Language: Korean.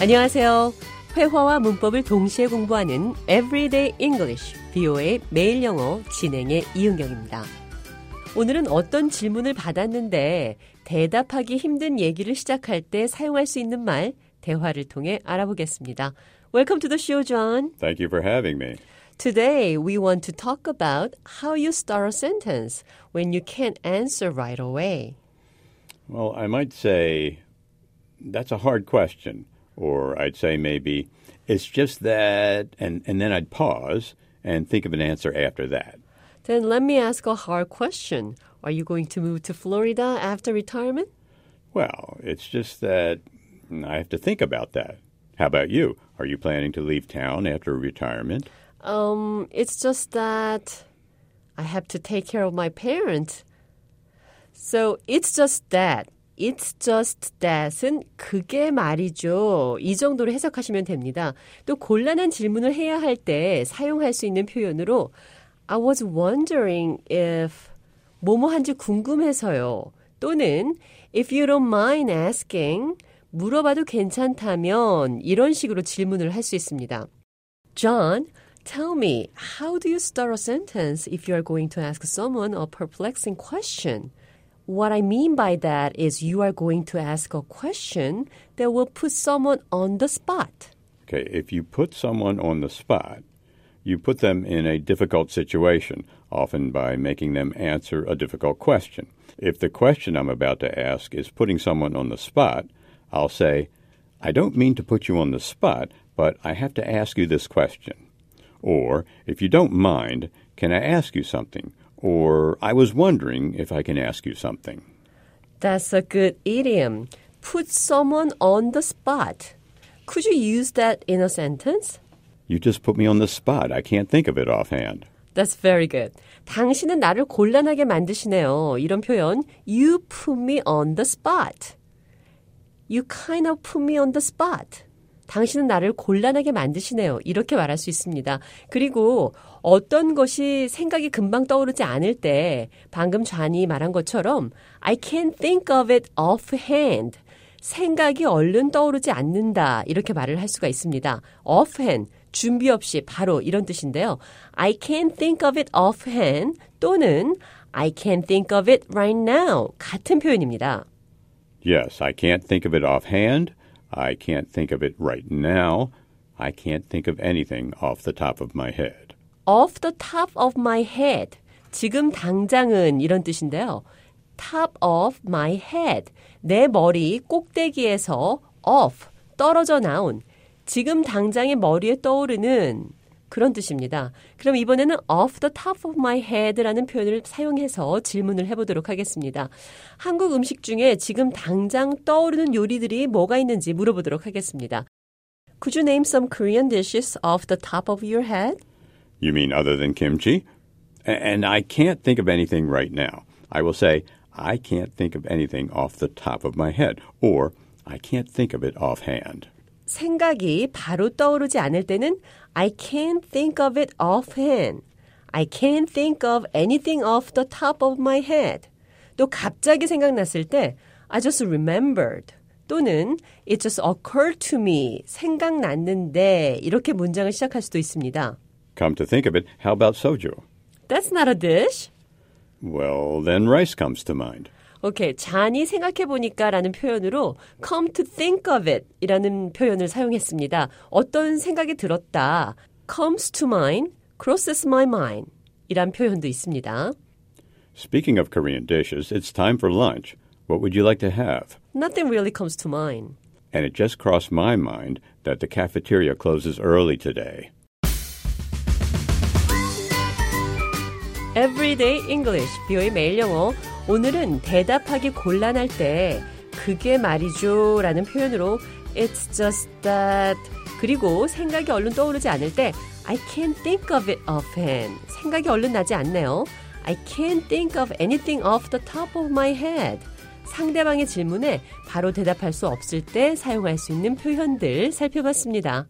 안녕하세요. 회화와 문법을 동시에 공부하는 Everyday English, BO의 매일 영어 진행의 이은경입니다. 오늘은 어떤 질문을 받았는데 대답하기 힘든 얘기를 시작할 때 사용할 수 있는 말, 대화를 통해 알아보겠습니다. Welcome to the show, John. Thank you for having me. Today, we want to talk about how you start a sentence when you can't answer right away. Well, I might say, that's a hard question. Or I'd say maybe, it's just that, and, and then I'd pause and think of an answer after that. Then let me ask a hard question. Are you going to move to Florida after retirement? Well, it's just that I have to think about that. How about you? Are you planning to leave town after retirement? Um, it's just that I have to take care of my parents. So it's just that. It's just that은 그게 말이죠. 이 정도로 해석하시면 됩니다. 또 곤란한 질문을 해야 할 때 사용할 수 있는 표현으로 I was wondering if 뭐뭐한지 궁금해서요. 또는 if you don't mind asking 물어봐도 괜찮다면 이런 식으로 질문을 할 수 있습니다. John, tell me, how do you start a sentence if you are going to ask someone a perplexing question? What I mean by that is you are going to ask a question that will put someone on the spot. Okay, if you put someone on the spot, you put them in a difficult situation, often by making them answer a difficult question. If the question I'm about to ask is putting someone on the spot, I'll say, I don't mean to put you on the spot, but I have to ask you this question. Or, if you don't mind, can I ask you something? Or, I was wondering if I can ask you something. That's a good idiom. Put someone on the spot. Could you use that in a sentence? You just put me on the spot. I can't think of it offhand. That's very good. 당신은 나를 곤란하게 만드시네요. 이런 표현, you put me on the spot. You kind of put me on the spot. 당신은 나를 곤란하게 만드시네요. 이렇게 말할 수 있습니다. 그리고 어떤 것이 생각이 금방 떠오르지 않을 때 방금 좌니 말한 것처럼 I can't think of it offhand. 생각이 얼른 떠오르지 않는다. 이렇게 말을 할 수가 있습니다. offhand. 준비 없이 바로 이런 뜻인데요. I can't think of it offhand 또는 I can't think of it right now. 같은 표현입니다. Yes, I can't think of it offhand. I can't think of it right now. I can't think of anything off the top of my head. off the top of my head. 지금 당장은 이런 뜻인데요. top of my head. 내 머리 꼭대기에서 off, 떨어져 나온. 지금 당장의 머리에 떠오르는 그런 뜻입니다. 그럼 이번에는 off the top of my head라는 표현을 사용해서 질문을 해보도록 하겠습니다. 한국 음식 중에 지금 당장 떠오르는 요리들이 뭐가 있는지 물어보도록 하겠습니다. Could you name some Korean dishes off the top of your head? You mean other than kimchi? And I can't think of anything right now. I will say, I can't think of anything off the top of my head, or I can't think of it offhand. 생각이 바로 떠오르지 않을 때는 I can't think of it offhand. I can't think of anything off the top of my head. 또 갑자기 생각났을 때 I just remembered. 또는 it just occurred to me. 생각났는데 이렇게 문장을 시작할 수도 있습니다. Come to think of it, how about soju? That's not a dish. Well, then rice comes to mind. 오케이. 잔이 생각해보니까 라는 표현으로 come to think of it 이라는 표현을 사용했습니다. 어떤 생각이 들었다. comes to mind, crosses my mind 이란 표현도 있습니다. Speaking of Korean dishes, it's time for lunch. What would you like to have? Nothing really comes to mind. And it just crossed my mind that the cafeteria closes early today. Everyday English, 비오의 매일 영어. 오늘은 대답하기 곤란할 때 그게 말이죠 라는 표현으로 It's just that 그리고 생각이 얼른 떠오르지 않을 때 I can't think of it offhand. 생각이 얼른 나지 않네요. I can't think of anything off the top of my head. 상대방의 질문에 바로 대답할 수 없을 때 사용할 수 있는 표현들 살펴봤습니다.